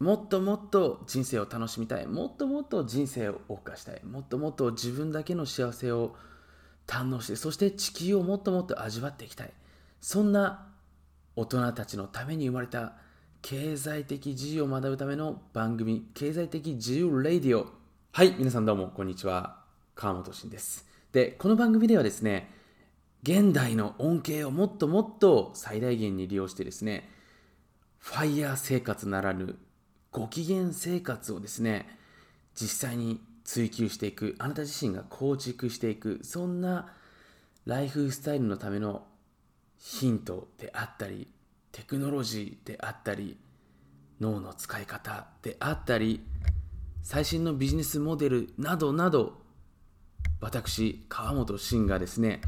もっともっと人生を楽しみたい。もっともっと人生を謳歌したい。もっともっと自分だけの幸せを堪能してそして地球をもっともっと味わっていきたい。そんな大人たちのために生まれた経済的自由を学ぶための番組経済的自由レディオ。はい皆さんどうもこんにちは。川本慎です。でこの番組ではですね現代の恩恵をもっともっと最大限に利用してですねファイヤー生活ならぬご機嫌生活をですね実際に追求していくあなた自身が構築していくそんなライフスタイルのためのヒントであったりテクノロジーであったり脳の使い方であったり最新のビジネスモデルなどなど私川本慎がですね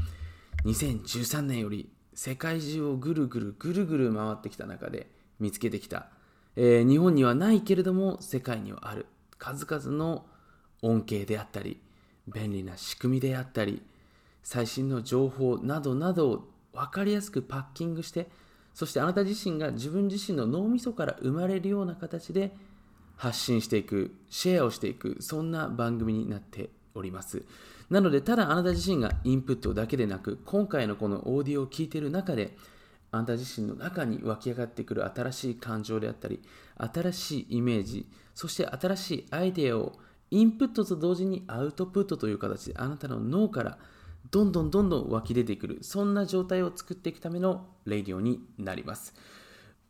2013年より世界中をぐるぐるぐるぐる回ってきた中で見つけてきた、えー、日本にはないけれども世界にはある。数々の恩恵であったり便利な仕組みであったり最新の情報などなどを分かりやすくパッキングしてそしてあなた自身が自分自身の脳みそから生まれるような形で発信していくシェアをしていくそんな番組になっております。なのでただあなた自身がインプットだけでなく今回のこのオーディオを聞いている中であなた自身の中に湧き上がってくる新しい感情であったり新しいイメージそして新しいアイデアをインプットと同時にアウトプットという形であなたの脳からどんどんどんどん湧き出てくるそんな状態を作っていくためのレディオになります。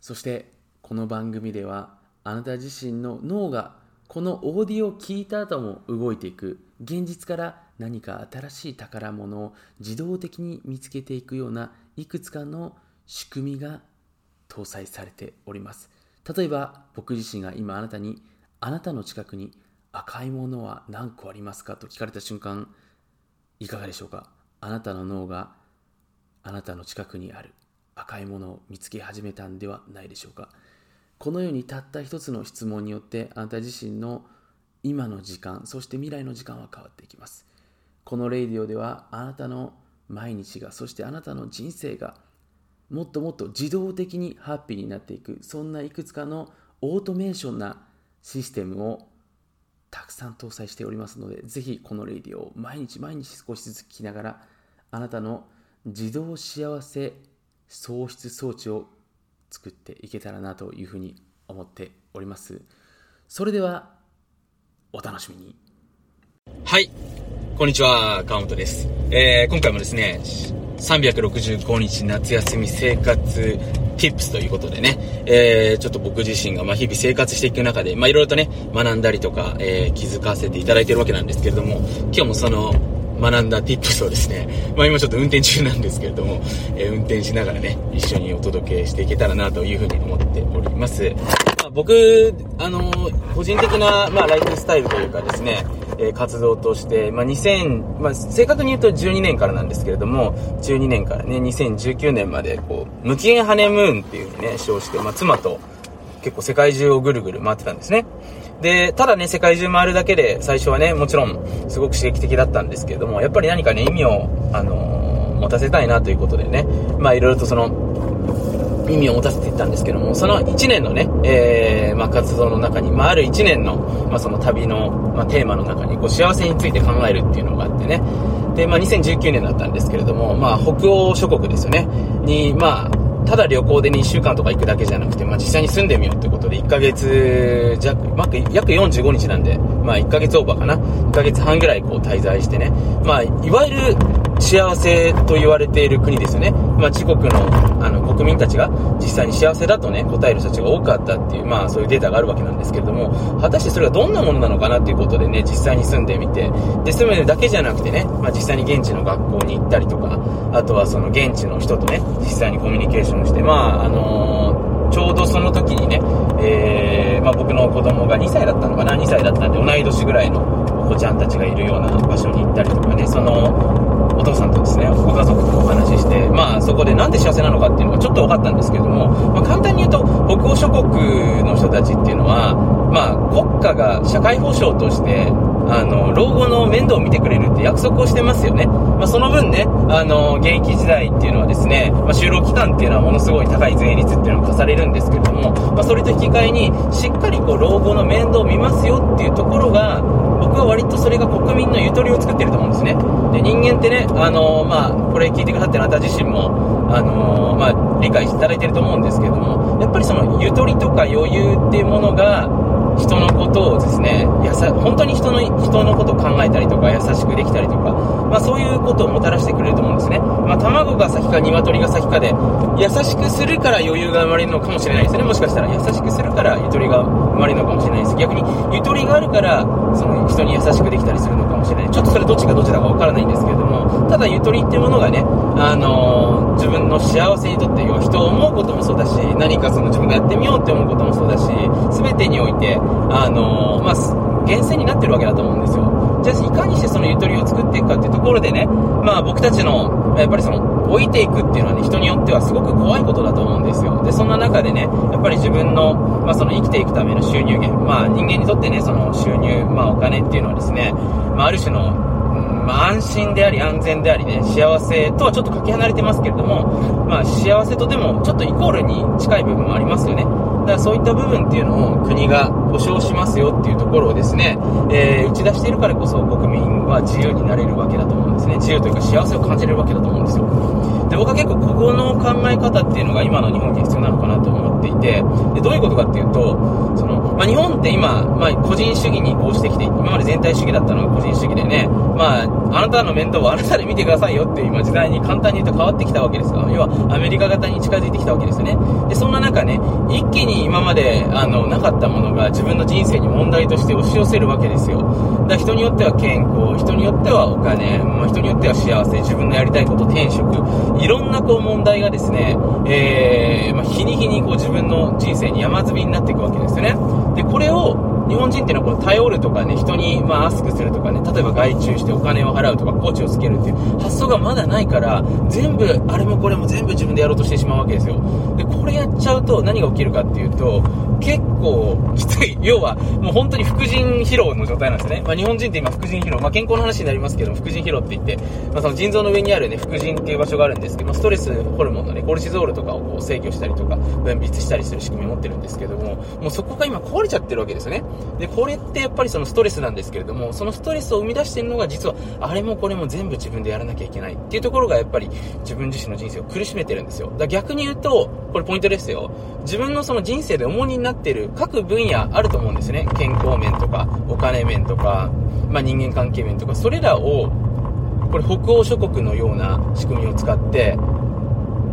そしてこの番組ではあなた自身の脳がこのオーディオを聞いた後も動いていく現実から何か新しい宝物を自動的に見つけていくようないくつかの仕組みが搭載されております。例えば僕自身が今あなたにあなたの近くに赤いものは何個ありますかと聞かれた瞬間いかがでしょうか？あなたの脳があなたの近くにある赤いものを見つけ始めたんではないでしょうか？このようにたった一つの質問によってあなた自身の今の時間そして未来の時間は変わっていきます。このレイディオではあなたの毎日がそしてあなたの人生がもっともっと自動的にハッピーになっていくそんないくつかのオートメーションなシステムをたくさん搭載しておりますのでぜひこのレディオを毎日毎日少しずつ聞きながらあなたの自動幸せ喪失装置を作っていけたらなというふうに思っております。それではお楽しみに。はい。こんにちは川本です、えー、今回もですね365日夏休み生活 tips ということでね、えー、ちょっと僕自身がま日々生活していく中で、まあいろいろとね、学んだりとか、えー、気づかせていただいてるわけなんですけれども、今日もその学んだ tips をですね、まあ今ちょっと運転中なんですけれども、えー、運転しながらね、一緒にお届けしていけたらなというふうに思っております。まあ、僕、あの個人的な、まあ、ライフスタイルというかですね、え、活動として、まあ、2000、まあ、正確に言うと12年からなんですけれども、12年からね、2019年まで、こう、無期限ハネムーンっていうふうにね、称して、まあ、妻と結構世界中をぐるぐる回ってたんですね。で、ただね、世界中回るだけで、最初はね、もちろん、すごく刺激的だったんですけれども、やっぱり何かね、意味を、あのー、持たせたいなということでね、まあ、いろいろとその、意味を持たせていったんですけども、その1年のね、えー、まあ、活動の中に、まあ、ある1年の、まあ、その旅の、まあ、テーマの中に、こう、幸せについて考えるっていうのがあってね、で、まあ、2019年だったんですけれども、まあ、北欧諸国ですよね、に、まあ、ただ旅行で2週間とか行くだけじゃなくて、まあ、実際に住んでみようということで、1ヶ月弱、まあ、約45日なんで、まあ、1ヶ月オーバーかな。1ヶ月半ぐらいこう滞在してね。まあ、いわゆる幸せと言われている国ですよね。まあ、自国のあの国民たちが実際に幸せだとね、答える人たちが多かったっていう、まあ、そういうデータがあるわけなんですけれども、果たしてそれがどんなものなのかなっていうことでね、実際に住んでみて、で、住むだけじゃなくてね、まあ、実際に現地の学校に行ったりとか、あとはその現地の人とね、実際にコミュニケーションして、まあ、あのー、ちょうどその時にね、えー、まあ、僕の子供が2歳だったのかな、2歳だったんで、同い年ぐらいのお子ちゃんたちがいるような場所に行ったりとかね、その、お父さんとですね、ご家族とお話しして、まあそこでなんで幸せなのかっていうのがちょっと分かったんですけども、まあ、簡単に言うと、北欧諸国の人たちっていうのは、まあ国家が社会保障として、あの、老後の面倒を見てくれるって約束をしてますよね。まあ、その分ね、あの、現役時代っていうのはですね、まあ、就労期間っていうのはものすごい高い税率っていうのが課されるんですけれども、まあ、それと引き換えに、しっかりこう、老後の面倒を見ますよっていうところが、僕は割とそれが国民のゆとりを作ってると思うんですね。で、人間ってね、あのー、まあ、これ聞いてくださってるあなた自身も、あのー、まあ、理解していただいてると思うんですけれども、やっぱりそのゆとりとか余裕っていうものが、人のことをですね、やさ本当に人の人のことを考えたりとか、優しくできたりとか、まあ、そういうことをもたらしてくれると思うんですね。まあ、卵が先か鶏が先かで、優しくするから余裕が生まれるのかもしれないですね。もしかしたら優しくするからゆとりが生まれるのかもしれないです。逆にゆとりがあるから、その人に優しくできたりするのかもしれない。ちょっとそれどっちがどっちだかわからないんですけれども、ただゆとりっていうものがね、あの、自分の幸せにとって、人を思うこともそうだし、何かその自分がやってみようって思うこともそうだし、全てにおいて、あの、まあ、源泉になってるわけだと思うんですよ。じゃあ、いかにしてそのゆとりを作っていくかっていうところでね、まあ僕たちの、やっぱりその、置いていくっていうのはね、人によってはすごく怖いことだと思うんですよ。で、そんな中でね、やっぱり自分の、まあその生きていくための収入源、まあ人間にとってね、その収入、まあお金っていうのはですね、まあある種の、まあ、安心であり安全でありね、幸せとはちょっとかけ離れてますけれども、まあ、幸せとでもちょっとイコールに近い部分もありますよね。だからそういった部分っていうのを国が保障しますよっていうところをですね、えー、打ち出しているからこそ国民は自由になれるわけだと思うんですね。自由というか幸せを感じれるわけだと思うんですよ。で、僕は結構ここの考え方っていうのが今の日本に必要なのかなと思っていて、で、どういうことかっていうと、その、まあ、日本って今、まあ、個人主義に移行してきて、今まで全体主義だったのが個人主義でね、まあ、あなたの面倒はあなたで見てくださいよっていう今時代に簡単に言うと変わってきたわけですが、要はアメリカ型に近づいてきたわけですよね。で、そんな中ね、一気に今まで、あの、なかったものが自分の人生に問題として押し寄せるわけですよ。だから人によっては健康、人によってはお金、まあ、人によっては幸せ、自分のやりたいこと、転職、いろんなこう問題がですね、えー、まあ、日に日にこう自分の人生に山積みになっていくわけですよね。で、これを、日本人っていうのはこう頼るとかね、人にまあアスクするとかね、例えば外注してお金を払うとか、コーチをつけるっていう発想がまだないから、全部、あれもこれも全部自分でやろうとしてしまうわけですよ。で、これやっちゃうと何が起きるかっていうと、結構きつい。要は、もう本当に副腎疲労の状態なんですね。まあ日本人って今副腎疲労、まあ健康の話になりますけど、副腎疲労って言って、まあその腎臓の上にあるね、副腎っていう場所があるんですけど、まあ、ストレスホルモンのね、コルチゾールとかをこう制御したりとか、分泌したりする仕組みを持ってるんですけども、もうそこが今壊れちゃってるわけですよね。で、これってやっぱりそのストレスなんですけれども、そのストレスを生み出しているのが実は、あれもこれも全部自分でやらなきゃいけないっていうところがやっぱり自分自身の人生を苦しめてるんですよ。だ逆に言うと、これポイントですよ。自分のその人生で重荷になってる各分野あると思うんですね。健康面とか、お金面とか、まあ、人間関係面とか、それらを、これ北欧諸国のような仕組みを使って、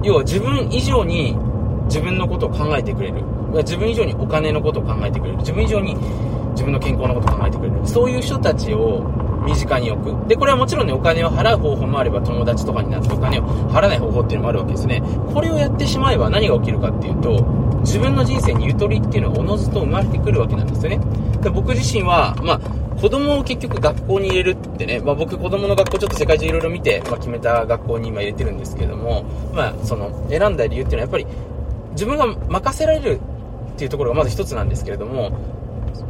要は自分以上に自分のことを考えてくれる。自分以上にお金のことを考えてくれる。自分以上に自分の健康のことを考えてくれる。そういう人たちを身近に置く。で、これはもちろんね、お金を払う方法もあれば、友達とかになってお金を払わない方法っていうのもあるわけですね。これをやってしまえば何が起きるかっていうと、自分の人生にゆとりっていうのはおのずと生まれてくるわけなんですよね。で僕自身は、まあ、子供を結局学校に入れるってね、まあ、僕子供の学校ちょっと世界中いろいろ見て、まあ、決めた学校に今入れてるんですけども、まあ、その選んだ理由っていうのはやっぱり自分が任せられるっていうところがまず一つなんですけれども、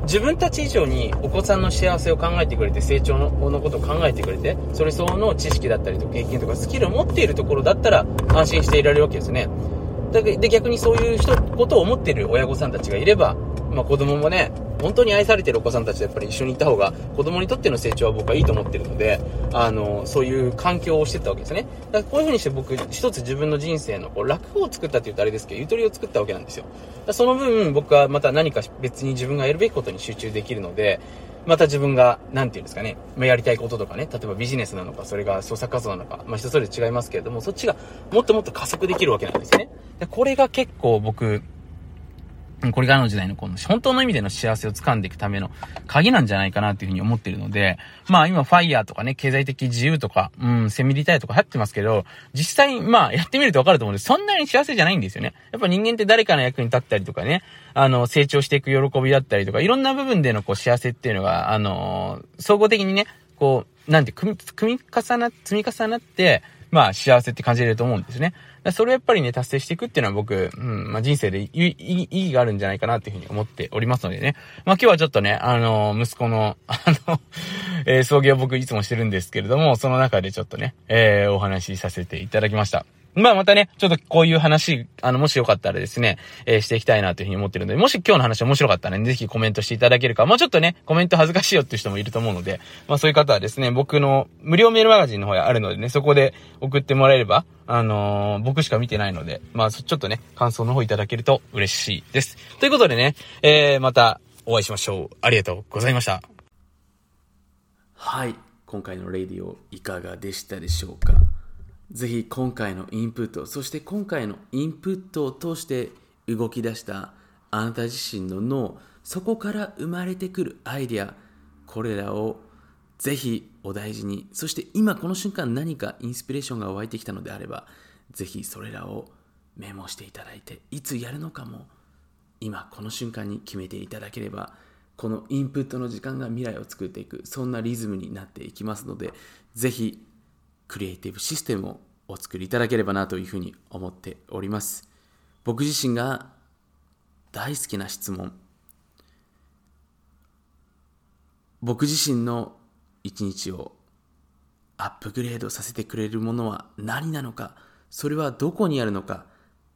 自分たち以上にお子さんの幸せを考えてくれて、成長のことを考えてくれて、それ相応の知識だったりとか経験とかスキルを持っているところだったら安心していられるわけですね。で、逆にそういう人、ことを思っている親御さんたちがいれば、まあ子供もね、本当に愛されてるお子さんたちとやっぱり一緒にいた方が子供にとっての成長は僕はいいと思ってるので、あの、そういう環境をしてったわけですね。だからこういう風にして僕一つ自分の人生のこう楽を作ったって言うとあれですけど、ゆとりを作ったわけなんですよ。その分僕はまた何か別に自分がやるべきことに集中できるので、また自分が、なんていうんですかね、まあ、やりたいこととかね、例えばビジネスなのか、それが創作活動なのか、まあ、人それぞれ違いますけれども、そっちがもっともっと加速できるわけなんですね。でこれが結構僕、これからの時代のこの本当の意味での幸せを掴んでいくための鍵なんじゃないかなっていうふうに思ってるので、まあ今ファイヤーとかね、経済的自由とか、うん、セミリタイとか流行ってますけど、実際まあやってみるとわかると思うんです。そんなに幸せじゃないんですよね。やっぱ人間って誰かの役に立ったりとかね、あの、成長していく喜びだったりとか、いろんな部分でのこう幸せっていうのが、あの総合的にね、こう、なんて、組み、組み重な、積み重なって、まあ幸せって感じれると思うんですね。それをやっぱりね、達成していくっていうのは僕、うん、まあ人生で意義があるんじゃないかなっていうふうに思っておりますのでね。まあ今日はちょっとね、あの息子の、あのえー、送迎を僕いつもしてるんですけれども、その中でちょっとね、えー、お話しさせていただきました。まあまたね、ちょっとこういう話、あの、もしよかったらですね、えー、していきたいなというふうに思ってるので、もし今日の話面白かったらね、ぜひコメントしていただけるか、まあちょっとね、コメント恥ずかしいよっていう人もいると思うので、まあそういう方はですね、僕の無料メールマガジンの方があるのでね、そこで送ってもらえれば、あのー、僕しか見てないので、まあちょっとね、感想の方いただけると嬉しいです。ということでね、えー、またお会いしましょう。ありがとうございました。はい。今回のレディオいかがでしたでしょうか？ぜひ今回のインプット、そして今回のインプットを通して動き出したあなた自身の脳、そこから生まれてくるアイデア、これらをぜひお大事に、そして今この瞬間何かインスピレーションが湧いてきたのであれば、ぜひそれらをメモしていただいて、いつやるのかも今この瞬間に決めていただければ、このインプットの時間が未来を作っていく、そんなリズムになっていきますので、ぜひクリエイティブシステムをお作りいただければなというふうに思っております。僕自身が大好きな質問。僕自身の一日をアップグレードさせてくれるものは何なのか、それはどこにあるのか、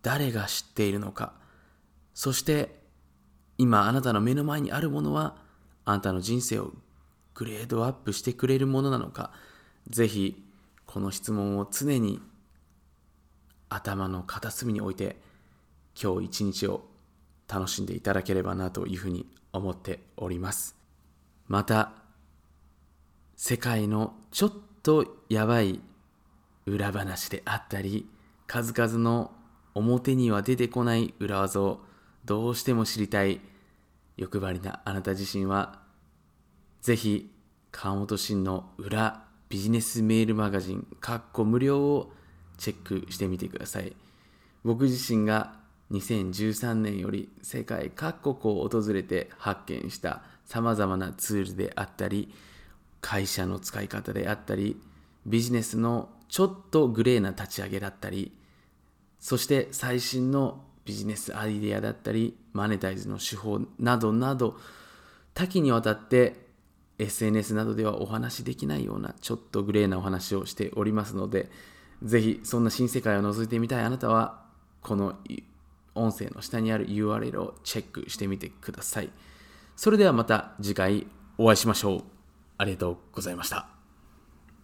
誰が知っているのか、そして今あなたの目の前にあるものはあなたの人生をグレードアップしてくれるものなのか、ぜひこの質問を常に頭の片隅に置いて今日一日を楽しんでいただければなというふうに思っております。また世界のちょっとやばい裏話であったり数々の表には出てこない裏技をどうしても知りたい。欲張りなあなた自身はぜひ川本真の裏ビジネスメールマガジン、かっこ無料をチェックしてみてください。僕自身が2013年より世界各国を訪れて発見した様々なツールであったり、会社の使い方であったり、ビジネスのちょっとグレーな立ち上げだったり、そして最新のビジネスアイデアだったり、マネタイズの手法などなど、多岐にわたって SNS などではお話しできないようなちょっとグレーなお話をしておりますので、ぜひそんな新世界を覗いてみたいあなたは、この音声の下にある URL をチェックしてみてください。それではまた次回お会いしましょう。ありがとうございました。